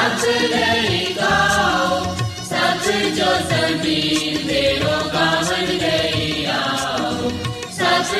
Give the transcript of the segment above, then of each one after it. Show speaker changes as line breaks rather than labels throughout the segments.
ਗੀਤ ਰੱਬ ਲਈ ਗਾਓ ਸਭ ਜੋ ਜ਼ਮੀਨ ਦੇ ਗਾਵਨ ਲਈ ਆਓ ਸਭ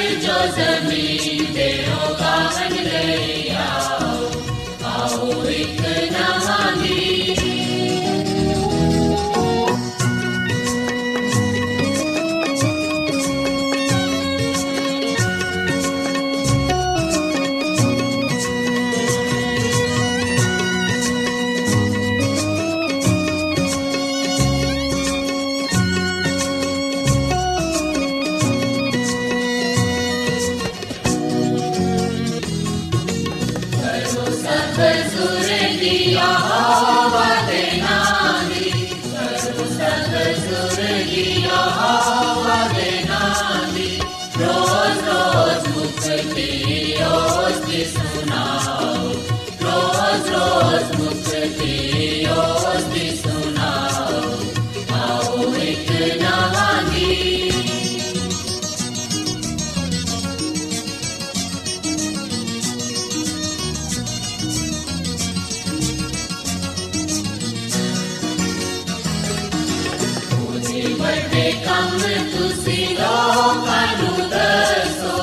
ਵੱਡੇ ਕੰਮ ਤੁਸੀਂ ਲੋਕਾਂ ਨੂੰ ਦੱਸੋ।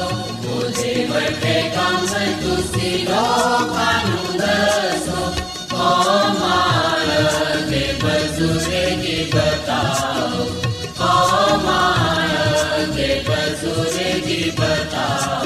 ਉਹਦੇ ਵੱਡੇ ਕੰਮ ਤੁਸੀਂ ਲੋਕਾਂ ਨੂੰ ਦੱਸੋ। ਕਮਾਲ ਦੇ ਬਜ਼ੁਰਗੀ ਬਤਾਓ ਕਮਾਲ ਦੇ ਬਜ਼ੁਰਗੀ ਬਤਾਓ।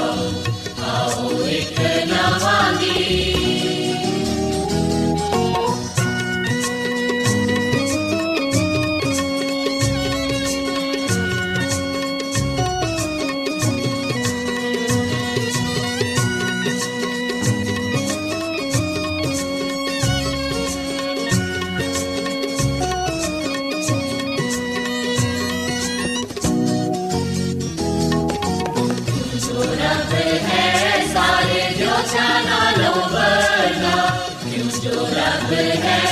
Love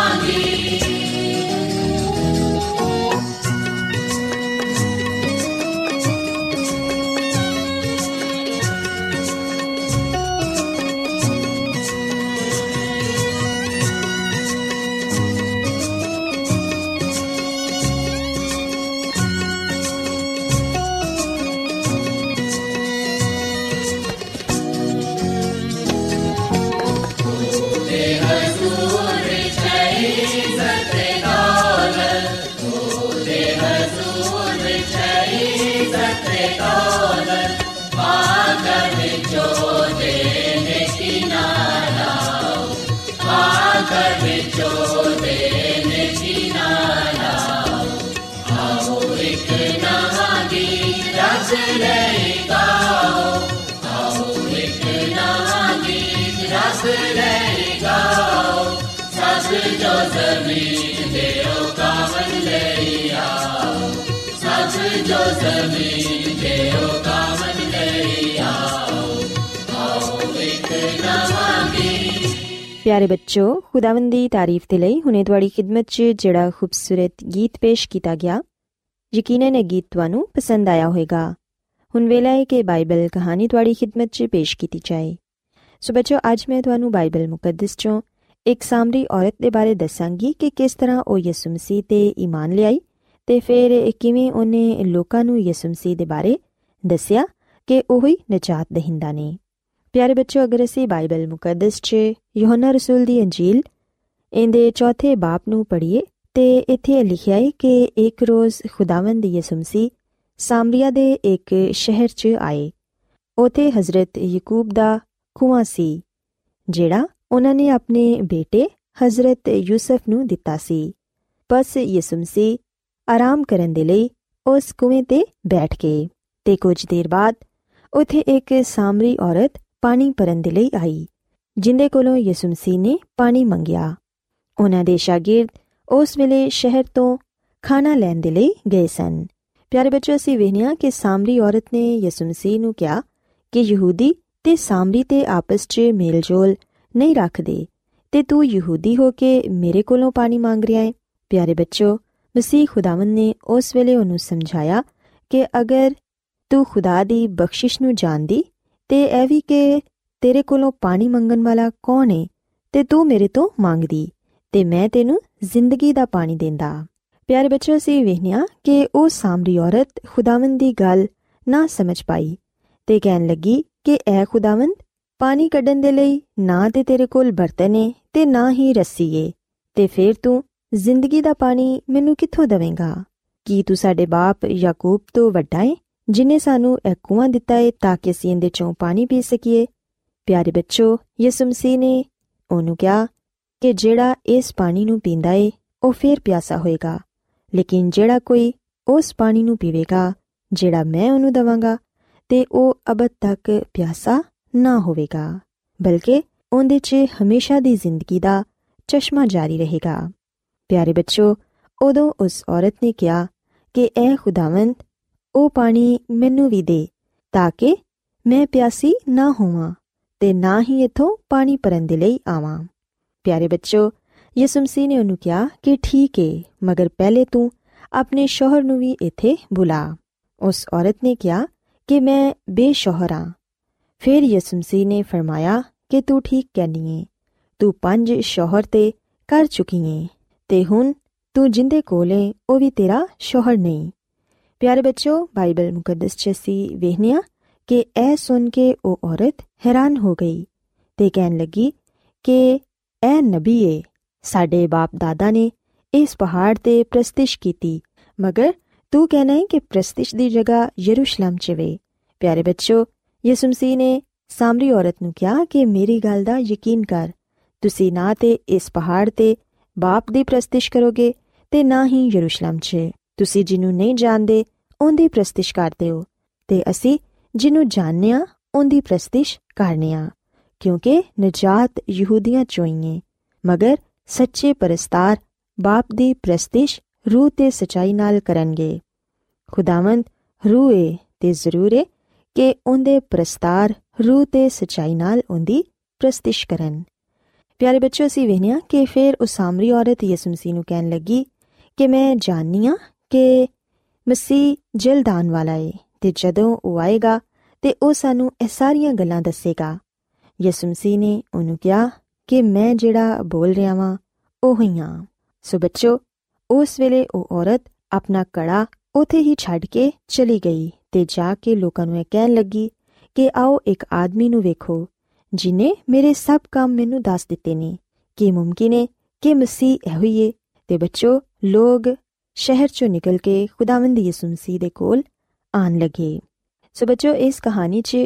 ਜ਼ਮੀਨ ਦੇ ਉਹ ਕਾਮਨ ਲਈ ਆਓ ਸਭ ਜੋ ਜ਼ਮੀਨ ਦੇ ਉਹ ਕਾਮਨ ਲਈ ਆਓ ਆਓ ਇੱਕ ਨਵਾਂ ਗੀਤ
ਪਿਆਰੇ ਬੱਚੋ ਖੁਦਾਵੰਦ ਦੀ ਤਾਰੀਫ ਦੇ ਲਈ ਹੁਣੇ ਤੁਹਾਡੀ ਖidmat 'ਚ ਜਿਹੜਾ ਖੂਬਸੂਰਤ ਗੀਤ ਪੇਸ਼ ਕੀਤਾ ਗਿਆ ਯਕੀਨਨ ਇਹ ਗੀਤ ਤੁਹਾਨੂੰ ਪਸੰਦ ਆਇਆ ਹੋਵੇਗਾ ਹੁਣ ਵੇਲਾ ਹੈ ਕਿ ਬਾਈਬਲ ਕਹਾਣੀ ਤੁਹਾਡੀ ਖidmat 'ਚ ਪੇਸ਼ ਕੀਤੀ ਜਾਏ ਸੋ ਬੱਚੋ ਅੱਜ ਮੈਂ ਤੁਹਾਨੂੰ ਬਾਈਬਲ ਮੁਕੱਦਸ 'ਚੋਂ ਇੱਕ ਸਾਮਰੀ ਔਰਤ ਦੇ ਬਾਰੇ ਦੱਸਾਂਗੀ ਕਿ ਕਿਸ ਤਰ੍ਹਾਂ ਉਹ ਯਿਸੂ ਮਸੀਹ ਤੇ ਈਮਾਨ ਲਿਆਈ ਤੇ ਫਿਰ ਕਿਵੇਂ ਉਹਨੇ ਲੋਕਾਂ ਨੂੰ ਯਿਸੂ ਮਸੀਹ ਦੇ ਬਾਰੇ ਦੱਸਿਆ ਕਿ ਉਹ ਹੀ ਨਜਾਤ ਦਹਿੰਦਾ ਨੇ ਪਿਆਰੇ ਬੱਚੋ ਅਗਰ ਅਸੀਂ ਬਾਈਬਲ ਮੁਕੱਦਸ 'ਚ ਯੋਹਨਾ ਰਸੂਲ ਦੀ ਅੰਜੀਲ ਇਹਦੇ ਚੌਥੇ ਬਾਪ ਨੂੰ ਪੜ੍ਹੀਏ ਤੇ ਇੱਥੇ ਲਿਖਿਆ ਹੈ ਕਿ ਇੱਕ ਰੋਜ਼ ਖੁਦਾਵੰਦ ਯਿਸੂ ਮਸੀਹ ਸਾਮਰੀਆ ਦੇ ਇੱਕ ਸ਼ਹਿਰ 'ਚ ਆਏ। ਉਥੇ ਹਜ਼ਰਤ ਯਾਕੂਬ ਦਾ ਖੂਆ ਸੀ, ਜਿਹੜਾ ਉਹਨਾਂ ਨੇ ਆਪਣੇ ਬੇਟੇ ਹਜ਼ਰਤ ਯੂਸਫ ਨੂੰ ਦਿੱਤਾ ਸੀ। ਬਸ ਯਿਸੂ ਮਸੀਹ ਆਰਾਮ ਕਰਨ ਦੇ ਲਈ ਉਸ ਕੁਵੇਂ ਤੇ ਬੈਠ ਗਏ ਤੇ ਕੁਝ ਦੇਰ ਬਾਅਦ ਉਥੇ ਇੱਕ ਸਾਮਰੀ ਔਰਤ ਪਾਣੀ ਭਰਨ ਦੇ ਲਈ ਆਈ, ਜਿੰਦੇ ਕੋਲੋਂ ਯਿਸੂ ਮਸੀਹ ਨੇ ਪਾਣੀ ਮੰਗਿਆ। ਉਹਨਾਂ ਦੇ ਸ਼ਾਗਿਰਦ ਉਸ ਵੇਲੇ ਸ਼ਹਿਰ ਤੋਂ ਖਾਣਾ ਲੈਣ ਦੇ ਲਈ ਗਏ ਸਨ। ਪਿਆਰੇ ਬੱਚੋ ਅਸੀਂ ਵੇਖਿਆ ਕਿ ਸਾਮਰੀ ਔਰਤ ਨੇ ਯਿਸੂ ਮਸੀਹ ਨੂੰ ਕਿਹਾ ਕਿ ਯਹੂਦੀ ਤੇ ਸਾਮਰੀ ਤੇ ਆਪਸ 'ਚ ਮੇਲਜੋਲ ਨਹੀਂ ਰੱਖਦੇ ਤੇ ਤੂੰ ਯਹੂਦੀ ਹੋ ਕੇ ਮੇਰੇ ਕੋਲੋਂ ਪਾਣੀ ਮੰਗ ਰਿਹਾ ਹੈ ਪਿਆਰੇ ਬੱਚੋ ਮਸੀਹ ਖੁਦਾਵੰਦ ਨੇ ਉਸ ਵੇਲੇ ਉਹਨੂੰ ਸਮਝਾਇਆ ਕਿ ਅਗਰ ਤੂੰ ਖੁਦਾ ਦੀ ਬਖਸ਼ਿਸ਼ ਨੂੰ ਜਾਣਦੀ ਤੇ ਇਹ ਵੀ ਕਿ ਤੇਰੇ ਕੋਲੋਂ ਪਾਣੀ ਮੰਗਣ ਵਾਲਾ ਕੌਣ ਹੈ ਤੇ ਤੂੰ ਮੇਰੇ ਤੋਂ ਮੰਗਦੀ ਤੇ ਮੈਂ ਤੈਨੂੰ ਜ਼ਿੰਦਗੀ ਦਾ ਪਾਣੀ ਦਿੰਦਾ। ਪਿਆਰੇ ਬੱਚੋ ਅਸੀਂ ਵੇਖਿਆ ਕਿ ਉਹ ਸਾਮਰੀ ਔਰਤ ਖੁਦਾਵੰਦ ਦੀ ਗੱਲ ਨਾ ਸਮਝ ਪਾਈ ਤੇ ਕਹਿਣ ਲੱਗੀ ਕਿ, ਐ ਖੁਦਾਵੰਦ, ਪਾਣੀ ਕੱਢਣ ਦੇ ਲਈ ਨਾ ਤੇ ਤੇਰੇ ਕੋਲ ਬਰਤਨ ਹੈ ਤੇ ਨਾ ਹੀ ਰੱਸੀ ਏ ਤੇ ਫਿਰ ਤੂੰ ਜ਼ਿੰਦਗੀ ਦਾ ਪਾਣੀ ਮੈਨੂੰ ਕਿੱਥੋਂ ਦੇਵੇਂਗਾ? ਕੀ ਤੂੰ ਸਾਡੇ ਬਾਪ ਯਾਕੂਬ ਤੋਂ ਵੱਡਾ ਹੈ ਜਿਨੇ ਸਾਨੂੰ ਇਹ ਕੂਆ ਦਿੱਤਾ ਹੈ ਤਾਂ ਕਿ ਅਸੀਂ ਇਹਦੇ ਚੋਂ ਪਾਣੀ ਪੀ ਸਕੀਏ? ਪਿਆਰੇ ਬੱਚੋ ਯਿਸੂ ਮਸੀਹ ਨੇ ਉਹਨੂੰ ਕਿਹਾ ਕਿ ਜਿਹੜਾ ਇਸ ਪਾਣੀ ਨੂੰ ਪੀਂਦਾ ਏ, ਉਹ ਫੇਰ ਪਿਆਸਾ ਹੋਏਗਾ। ਲੇਕਿਨ ਜਿਹੜਾ ਕੋਈ ਉਸ ਪਾਣੀ ਨੂੰ ਪੀਵੇਗਾ, ਜਿਹੜਾ ਮੈਂ ਉਹਨੂੰ ਦਵਾਂਗਾ, ਤੇ ਉਹ ਅਬਦ ਤੱਕ ਪਿਆਸਾ ਨਾ ਹੋਵੇਗਾ, ਬਲਕਿ ਉਹਦੇ 'ਚ ਹਮੇਸ਼ਾ ਦੀ ਜ਼ਿੰਦਗੀ ਦਾ ਚਸ਼ਮਾ ਜਾਰੀ ਰਹੇਗਾ। ਪਿਆਰੇ ਬੱਚੋ, ਉਦੋਂ ਉਸ ਔਰਤ ਨੇ ਕਿਹਾ ਕਿ, ਐ ਖੁਦਾਵੰਦ, ਉਹ ਪਾਣੀ ਮੈਨੂੰ ਵੀ ਦੇ, ਤਾਂ ਕਿ ਮੈਂ ਪਿਆਸੀ ਨਾ ਹੋਵਾਂ ਤੇ ਨਾ ਹੀ ਇਥੋਂ ਪਾਣੀ ਭਰਨ ਦੇ ਲਈ ਆਵਾਂ। ਪਿਆਰੇ ਬੱਚੋ ਯਿਸੂ ਮਸੀਹ ਨੇ ਉਹਨੂੰ ਕਿਹਾ ਕਿ ਠੀਕ ਏ, ਮਗਰ ਪਹਿਲੇ ਤੂੰ ਆਪਣੇ ਸ਼ੋਹਰ ਨੂੰ ਵੀ ਇੱਥੇ ਬੁਲਾ। ਉਸ ਔਰਤ ਨੇ ਕਿਹਾ ਕਿ ਮੈਂ ਬੇਸ਼ੋਹਰ ਹਾਂ ਫਿਰ ਯਿਸੂ ਮਸੀਹ ਨੇ ਫਰਮਾਇਆ ਕਿ ਤੂੰ ਠੀਕ ਕਹਿਨੀ ਏ। ਤੂੰ ਪੰਜ ਸ਼ੋਹਰ ਤੇ ਕਰ ਚੁੱਕੀ ਏ, ਤੇ ਹੁਣ ਤੂੰ ਜਿੰਦੇ ਕੋਲੇ ਉਹ ਵੀ ਤੇਰਾ ਸ਼ੋਹਰ ਨਹੀਂ। ਪਿਆਰੇ ਬੱਚੋ ਬਾਈਬਲ ਮੁਕੱਦਸ ਚ ਅਸੀਂ ਵੇਖਿਆ ਕਿ ਇਹ ਸੁਣ ਕੇ ਉਹ ਔਰਤ ਹੈਰਾਨ ਹੋ ਗਈ ਤੇ ਕਹਿਣ ਲੱਗੀ ਕਿ ਇਹ ਨਬੀ ਏ। ਸਾਡੇ ਬਾਪ ਦਾਦਾ ਨੇ ਇਸ ਪਹਾੜ ਤੇ ਪ੍ਰਸਤਿਸ਼ ਕੀਤੀ, ਮਗਰ ਤੂੰ ਕਹਿਣਾ ਹੈ ਕਿ ਪ੍ਰਸਤਿਸ਼ ਦੀ ਜਗ੍ਹਾ ਯਰੂਸ਼ਲਮ ਚ ਵੇ। ਪਿਆਰੇ ਬੱਚੋ, ਯਿਸੂ ਮਸੀਹ ਨੇ ਸਾਮਰੀ ਔਰਤ ਨੂੰ ਕਿਹਾ ਕਿ ਮੇਰੀ ਗੱਲ ਦਾ ਯਕੀਨ ਕਰ। ਤੁਸੀਂ ਨਾ ਤੇ ਇਸ ਪਹਾੜ ਤੇ ਬਾਪ ਦੀ ਪ੍ਰਸਤਿਸ਼ ਕਰੋਗੇ ਤੇ ਨਾ ਹੀ ਯਰੂਸ਼ਲਮ 'ਚ। ਤੁਸੀਂ ਜਿਹਨੂੰ ਨਹੀਂ ਜਾਣਦੇ, ਉਹਦੀ ਪ੍ਰਸਤਿਸ਼ ਕਰਦੇ ਹੋ। ਤੇ ਅਸੀਂ ਜਿਹਨੂੰ ਜਾਣਦੇ ਆ ਉਹਦੀ ਪ੍ਰਸਤਿਸ਼ ਕਰਨੇ ਆ ਕਿਉਂਕਿ ਨਜਾਤ ਯਹੂਦੀਆਂ ਚੋਈਏ ਮਗਰ ਸੱਚੇ ਪਰਸਤਾਰ ਬਾਪ ਦੀ ਪ੍ਰਸਤਿਸ਼ ਰੂਹ ਤੇ ਸਚਾਈ ਨਾਲ ਕਰਨਗੇ। ਖੁਦਾਵੰਦ ਰੂਹ ਏ ਤੇ ਜ਼ਰੂਰ ਏ ਕਿ ਉਹਦੇ ਪ੍ਰਸਤਾਰ ਰੂਹ ਤੇ ਸਚਾਈ ਨਾਲ ਉਹਦੀ ਪ੍ਰਸਤਿਸ਼ ਕਰਨ। ਪਿਆਰੇ ਬੱਚੋ ਅਸੀਂ ਵੇਖਿਆ ਕਿ ਫਿਰ ਉਹ ਸਾਮਰੀ ਔਰਤ ਯਿਸੂ ਮਸੀਹ ਨੂੰ ਕਹਿਣ ਲੱਗੀ ਕਿ ਮੈਂ ਜਾਣਨੀ ਆ ਕਿ ਮਸੀਹ ਜਲਦਾਨ ਵਾਲਾ ਏ ਤੇ ਜਦੋਂ ਉਹ ਆਏਗਾ ਤੇ ਉਹ ਸਾਨੂੰ ਇਹ ਸਾਰੀਆਂ ਗੱਲਾਂ ਦੱਸੇਗਾ। ਯਿਸੂ ਮਸੀਹ ਨੇ ਉਹਨੂੰ ਕਿਹਾ ਕਿ ਮੈਂ ਜਿਹੜਾ ਬੋਲ ਰਿਹਾ ਵਾਂ, ਉਹ ਹੀ ਹਾਂ ਸੋ ਬੱਚੋ, ਉਸ ਵੇਲੇ ਉਹ ਔਰਤ ਆਪਣਾ ਕੜਾ ਉਥੇ ਹੀ ਛੱਡ ਕੇ ਚਲੀ ਗਈ ਤੇ ਜਾ ਕੇ ਲੋਕਾਂ ਨੂੰ ਇਹ ਕਹਿਣ ਲੱਗੀ ਕਿ ਆਓ ਇੱਕ ਆਦਮੀ ਨੂੰ ਵੇਖੋ, ਜਿਨੇ ਮੇਰੇ ਸਭ ਕੰਮ ਮੈਨੂੰ ਦੱਸ ਦਿੱਤੇ ਨੇ, ਕਿ ਮੁਮਕਿਨ ਹੈ ਕਿ ਮਸੀਹ ਇਹੋ ਹੀ ਹੈ ਤੇ ਬੱਚੋ ਲੋਗ ਸ਼ਹਿਰ ਚੋਂ ਨਿਕਲ ਕੇ ਖੁਦਾਵੰਦ ਯਿਸੂ ਮਸੀਹ ਦੇ ਕੋਲ ਆਣ ਲਗੇ। ਸੋ ਬੱਚੋ, ਇਸ ਕਹਾਣੀ 'ਚ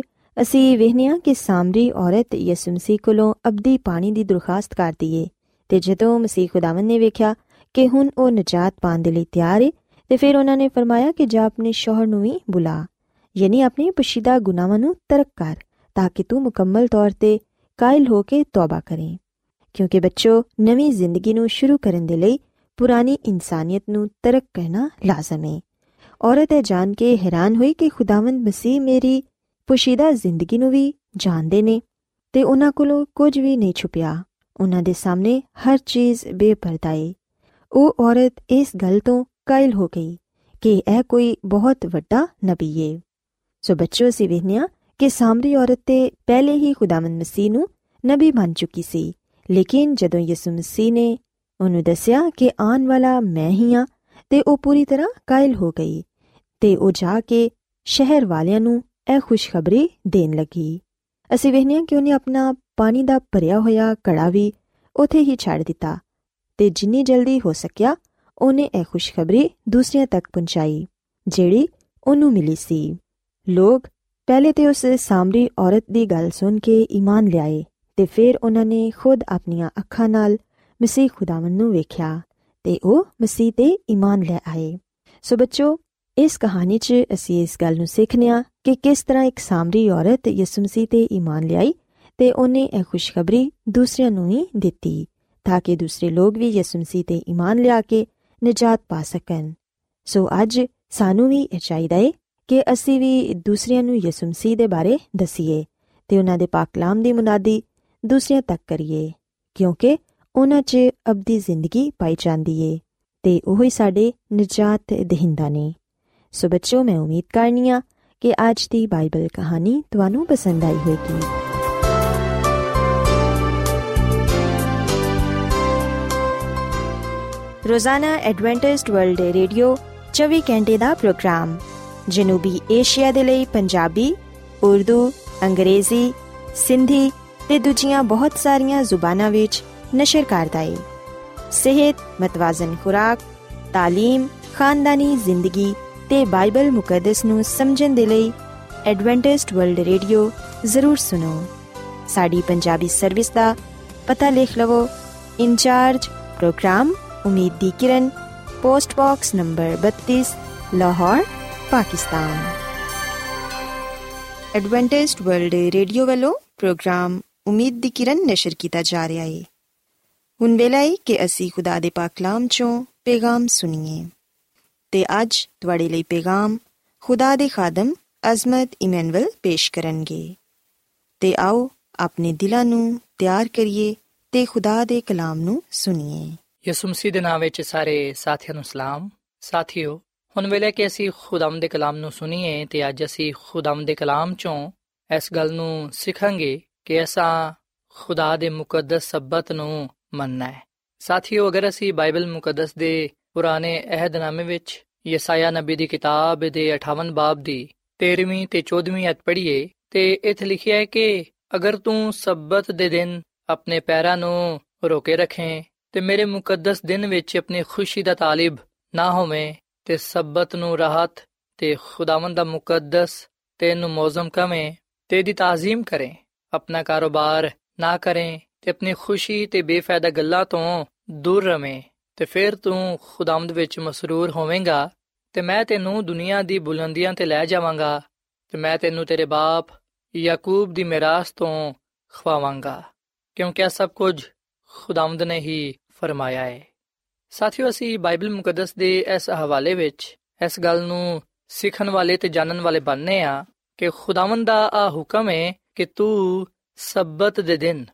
ਅਸੀਂ ਵੇਖਨੀਆ ਕਿ ਸਾਮਰੀ ਔਰਤ ਯਿਸੂ ਮਸੀਹ ਕੋਲੋਂ ਅਬਦੀ ਪਾਣੀ ਦੀ ਦਰਖਾਸਤ ਕਰਦੀ ਏ ਤੇ ਜਦੋਂ ਮਸੀਹ ਖੁਦਾਵੰਦ ਨੇ ਵੇਖਿਆ ਕਿ ਹੁਣ ਉਹ ਨਜਾਤ ਪਾਉਣ ਦੇ ਲਈ ਤਿਆਰ ਹੈ ਤੇ ਫਿਰ ਉਹਨਾਂ ਨੇ ਫਰਮਾਇਆ ਕਿ ਜਾ ਆਪਣੇ ਸ਼ੋਹਰ ਨੂੰ ਵੀ ਬੁਲਾ। ਯਾਨੀ ਆਪਣੇ ਪਸ਼ੀਦਾ ਗੁਨਾਹਾਂ ਨੂੰ ਤਰਕ ਕਰ ਤਾਂ ਕਿ ਤੂੰ ਮੁਕੰਮਲ ਤੌਰ ਤੇ ਕਾਇਲ ਹੋ ਕੇ ਤੌਬਾ ਕਰੇ। ਕਿਉਂਕਿ ਬੱਚੋ, ਨਵੀਂ ਜ਼ਿੰਦਗੀ ਨੂੰ ਸ਼ੁਰੂ ਕਰਨ ਦੇ ਲਈ ਪੁਰਾਣੀ ਇਨਸਾਨੀਅਤ ਨੂੰ ਤਰਕ ਕਰਨਾ ਲਾਜ਼ਮ ਹੈ ਔਰਤ ਇਹ ਜਾਣ ਕੇ ਹੈਰਾਨ ਹੋਈ ਕਿ ਖੁਦਾਵੰਦ ਮਸੀਹ ਮੇਰੀ ਪੁਸ਼ੀਦਾ ਜ਼ਿੰਦਗੀ ਨੂੰ ਵੀ ਜਾਣਦੇ ਨੇ ਤੇ ਉਹਨਾਂ ਕੋਲੋਂ ਕੁਝ ਵੀ ਨਹੀਂ ਛੁਪਿਆ। ਉਹਨਾਂ ਦੇ ਸਾਹਮਣੇ ਹਰ ਚੀਜ਼ ਬੇਪਰਦਾ ਹੈ ਉਹ ਔਰਤ ਇਸ ਗੱਲ ਤੋਂ ਕਾਇਲ ਹੋ ਗਈ ਕਿ ਇਹ ਕੋਈ ਬਹੁਤ ਵੱਡਾ ਨਬੀ ਹੈ ਸੋ ਬੱਚੋ ਸੀ ਵੇਖਿਆ ਕਿ ਸਾਮਰੀ ਔਰਤ ਤੇ ਪਹਿਲੇ ਹੀ ਖੁਦਾਵੰਦ ਮਸੀਹ ਨੂੰ ਨਬੀ ਮੰਨ ਚੁੱਕੀ ਸੀ। ਲੇਕਿਨ ਜਦੋਂ ਯਿਸੂ ਮਸੀਹ ਨੇ ਉਹਨੂੰ ਦੱਸਿਆ ਕਿ ਆਉਣ ਵਾਲਾ ਮੈਂ ਹੀ ਆ ਤੇ ਉਹ ਪੂਰੀ ਤਰ੍ਹਾਂ ਕਾਇਲ ਹੋ ਗਈ ਤੇ ਉਹ ਜਾ ਕੇ ਸ਼ਹਿਰ ਵਾਲਿਆਂ ਨੂੰ ਇਹ ਖੁਸ਼ਖਬਰੀ ਦੇਣ ਲੱਗੀ। ਅਸੀਂ ਵੇਖਿਆ ਕਿ ਉਹਨੇ ਆਪਣਾ ਪਾਣੀ ਦਾ ਭਰਿਆ ਹੋਇਆ ਕੜਾ ਵੀ ਉਥੇ ਹੀ ਛੱਡ ਦਿੱਤਾ ਤੇ ਜਿੰਨੀ ਜਲਦੀ ਹੋ ਸਕਿਆ, ਉਹਨੇ ਇਹ ਖੁਸ਼ਖਬਰੀ ਦੂਸਰਿਆਂ ਤੱਕ ਪਹੁੰਚਾਈ, ਜਿਹੜੀ ਉਹਨੂੰ ਮਿਲੀ ਸੀ। ਲੋਕ ਪਹਿਲੇ ਤੇ ਉਸ ਸਾਮਰੀ ਔਰਤ ਦੀ ਗੱਲ ਸੁਣ ਕੇ ਈਮਾਨ ਲਿਆਏ ਤੇ ਫਿਰ ਉਹਨਾਂ ਨੇ ਖੁਦ ਆਪਣੀਆਂ ਅੱਖਾਂ ਨਾਲ ਮਸੀਹ ਖੁਦਾਵੰਦ ਨੂੰ ਵੇਖਿਆ ਤੇ ਉਹ ਮਸੀਹ ਤੇ ਈਮਾਨ ਲੈ ਆਏ। ਸੋ ਬੱਚੋ, ਇਸ ਕਹਾਣੀ 'ਚ ਅਸੀਂ ਇਸ ਗੱਲ ਨੂੰ ਸਿੱਖਨੇ ਆ ਕਿ ਕਿਸ ਤਰ੍ਹਾਂ ਇੱਕ ਸਾਮਰੀ ਔਰਤ ਯਿਸੂ ਮਸੀਹ ਤੇ ਈਮਾਨ ਲਿਆਈ ਤੇ ਉਹਨੇ ਇਹ ਖੁਸ਼ਖਬਰੀ ਦੂਸਰਿਆਂ ਨੂੰ ਵੀ ਦਿੱਤੀ ਤਾਂ ਕਿ ਦੂਸਰੇ ਲੋਕ ਵੀ ਯਿਸੂ ਮਸੀਹ ਤੇ ਈਮਾਨ ਲਿਆ ਕੇ ਨਜਾਤ ਪਾ ਸਕਣ। ਸੋ ਅੱਜ ਸਾਨੂੰ ਵੀ ਇਹ ਚਾਹੀਦਾ ਹੈ ਕਿ ਅਸੀਂ ਵੀ ਦੂਸਰਿਆਂ ਨੂੰ ਯਿਸੂ ਮਸੀਹ ਦੇ ਬਾਰੇ ਦਸੀਏ ਤੇ ਉਹਨਾਂ ਦੇ ਪਾਕ ਕਲਾਮ ਦੀ ਮੁਨਾਦੀ ਦੂਸਰਿਆਂ ਤੱਕ ਕਰੀਏ, ਕਿਉਂਕਿ ਉਹਨਾਂ 'ਚ ਅਬਦੀ ਜ਼ਿੰਦਗੀ ਪਾਈ ਜਾਂਦੀ ਏ ਤੇ ਉਹ ਹੀ ਸਾਡੇ ਨਜਾਤ ਦਹਿੰਦਾ ਨੇ। ਸੋ ਬੱਚੋ ਮੈਂ ਉਮੀਦ ਕਰਨੀਆ ਕਿ ਅੱਜ ਦੀ ਬਾਈਬਲ ਕਹਾਣੀ ਤੁਹਾਨੂੰ ਪਸੰਦ ਆਈ ਹੋਵੇਗੀ ਰੋਜ਼ਾਨਾ ਐਡਵੈਂਟਿਸਟ ਵਰਲਡ ਰੇਡੀਓ 24 ਘੰਟੇ ਦਾ ਪ੍ਰੋਗਰਾਮ ਜਨੂਬੀ ਏਸ਼ੀਆ ਦੇ ਲਈ ਪੰਜਾਬੀ ਉਰਦੂ ਅੰਗਰੇਜ਼ੀ ਸਿੰਧੀ ਤੇ ਦੂਜੀਆਂ ਬਹੁਤ ਸਾਰੀਆਂ ਜ਼ੁਬਾਨਾਂ ਵਿੱਚ ਨਸ਼ਰ ਕਰਦਾ ਹੈ ਸਿਹਤ ਮਤਵਾਜ਼ਨ ਖੁਰਾਕ تعلیم ਖਾਨਦਾਨੀ ਜ਼ਿੰਦਗੀ ਤੇ ਬਾਈਬਲ ਮੁਕੱਦਸ ਨੂੰ ਸਮਝਣ ਦੇ ਲਈ ਐਡਵੈਂਟਿਸਟ ਵਰਲਡ ਰੇਡੀਓ ਜ਼ਰੂਰ ਸੁਨੋ ਸਾਡੀ ਪੰਜਾਬੀ ਸਰਵਿਸ ਦਾ ਪਤਾ ਲਿਖ ਲਵੋ ਇੰਚਾਰਜ ਪ੍ਰੋਗਰਾਮ ਉਮੀਦ ਦੀ ਕਿਰਨ post box number 32 Lahore Pakistan Adventist world radio ਵੱਲੋਂ ਪ੍ਰੋਗਰਾਮ ਉਮੀਦ ਦੀ ਕਿਰਨ ਨਿਸ਼ਰ ਕੀਤਾ ਜਾ ਰਿਹਾ ਹੈ ਹੁਣ ਵੇਲਾ ਹੈ ਕਿ ਅਸੀਂ ਖੁਦਾ ਦੇ ਪਾਕ ਕਲਾਮ ਚੋਂ ਪੈਗਾਮ ਸੁਣੀਏ ਤੇ ਅੱਜ ਤੁਹਾਡੇ ਲਈ ਪੈਗਾਮ ਖੁਦਾ ਦੇ ਖਾਦਮ ਅਜ਼ਮਤ ਇਮਨੁਅਲ ਪੇਸ਼ ਕਰਨਗੇ। ਤੇ ਆਓ ਆਪਣੇ ਦਿਲਾਂ ਨੂੰ ਤਿਆਰ ਕਰੀਏ ਤੇ ਖੁਦਾ ਦੇ ਕਲਾਮ ਨੂੰ ਸੁਣੀਏ।
ਯਿਸੂ ਮਸੀਹ ਦੇ ਨਾਮ ਵਿੱਚ ਸਾਰੇ ਸਾਥੀਆਂ ਨੂੰ ਸਲਾਮ। ਸਾਥੀਓ, ਹੁਣ ਵੇਲੇ ਕਿ ਅਸੀਂ ਖੁਦਾਮ ਦੇ ਕਲਾਮ ਨੂੰ ਸੁਣੀਏ ਤੇ ਅੱਜ ਅਸੀਂ ਖੁਦਾਮ ਦੇ ਕਲਾਮ ਚੋਂ ਇਸ ਗੱਲ ਨੂੰ ਸਿੱਖਾਂਗੇ ਕਿ ਅਸਾਂ ਖੁਦਾ ਦੇ ਮੁਕੱਦਸ ਸਬਤ ਨੂੰ ਮੰਨਣਾ ਹੈ। ਸਾਥੀਓ, ਅਗਰ ਅਸੀਂ ਬਾਈਬਲ ਮੁਕੱਦਸ ਦੇ ਪੁਰਾਣੇ ਅਹਿਦਨਾਮੇ ਵਿੱਚ ਯਸਾਇਆ ਨਬੀ ਦੀ ਕਿਤਾਬ ਦੇ 58 ਬਾਬ ਦੀ 13ਵੀਂ ਤੇ 14ਵੀਂ ਅਧ ਪੜ੍ਹੀਏ ਤੇ ਇੱਥੇ ਲਿਖਿਆ ਹੈ ਕਿ ਅਗਰ ਤੂੰ ਸਬਤ ਦੇ ਦਿਨ ਆਪਣੇ ਪੈਰਾਂ ਨੂੰ ਰੋਕੇ ਰੱਖੇ ਤੇ ਮੇਰੇ ਮੁਕੱਦਸ ਦਿਨ ਵਿੱਚ ਆਪਣੀ ਖੁਸ਼ੀ ਦਾ ਤਾਲਿਬ ਨਾ ਹੋਵੇਂ ਤੇ ਸਬਤ ਨੂੰ ਰਾਹਤ ਤੇ ਖੁਦਾਵੰਦ ਦਾ ਮੁਕੱਦਸ ਤੇ ਨੂੰ ਮੌਜ਼ਮ ਕਵੇਂ ਤੇ ਦੀ ਤਾਜ਼ੀਮ ਕਰੇ, ਆਪਣਾ ਕਾਰੋਬਾਰ ਨਾ ਕਰੇ ਤੇ ਆਪਣੀ ਖੁਸ਼ੀ ਤੇ ਬੇਫਾਇਦਾ ਗੱਲਾਂ ਤੋਂ ਦੂਰ ਰਵੇਂ। ਤੇ ਫਿਰ ਤੂੰ ਖੁਦਾਵੰਦ ਵਿੱਚ ਮਸਰੂਰ ਹੋਵੇਂਗਾ, ਤੇ ਮੈਂ ਤੈਨੂੰ ਦੁਨੀਆ ਦੀ ਬੁਲੰਦੀਆਂ ਤੇ ਲੈ ਜਾਵਾਂਗਾ, ਤੇ ਮੈਂ ਤੈਨੂੰ ਤੇਰੇ ਬਾਪ ਯਾਕੂਬ ਦੀ ਮਿਰਾਸ ਤੋਂ ਖਵਾਵਾਂਗਾ, ਕਿਉਂਕਿ ਇਹ ਸਭ ਕੁਝ ਖੁਦਾਵੰਦ ਨੇ ਹੀ ਫਰਮਾਇਆ ਹੈ ਸਾਥੀਓ, ਅਸੀਂ ਬਾਈਬਲ ਮੁਕੱਦਸ ਦੇ ਇਸ ਹਵਾਲੇ ਵਿੱਚ ਇਸ ਗੱਲ ਨੂੰ ਸਿੱਖਣ ਵਾਲੇ ਤੇ ਜਾਣਨ ਵਾਲੇ ਬਣਨੇ ਆ ਕਿ ਖੁਦਾਵੰਦ ਦਾ ਆ ਹੁਕਮ ਹੈ ਕਿ ਤੂੰ ਸਬਤ ਦੇ ਦਿਨ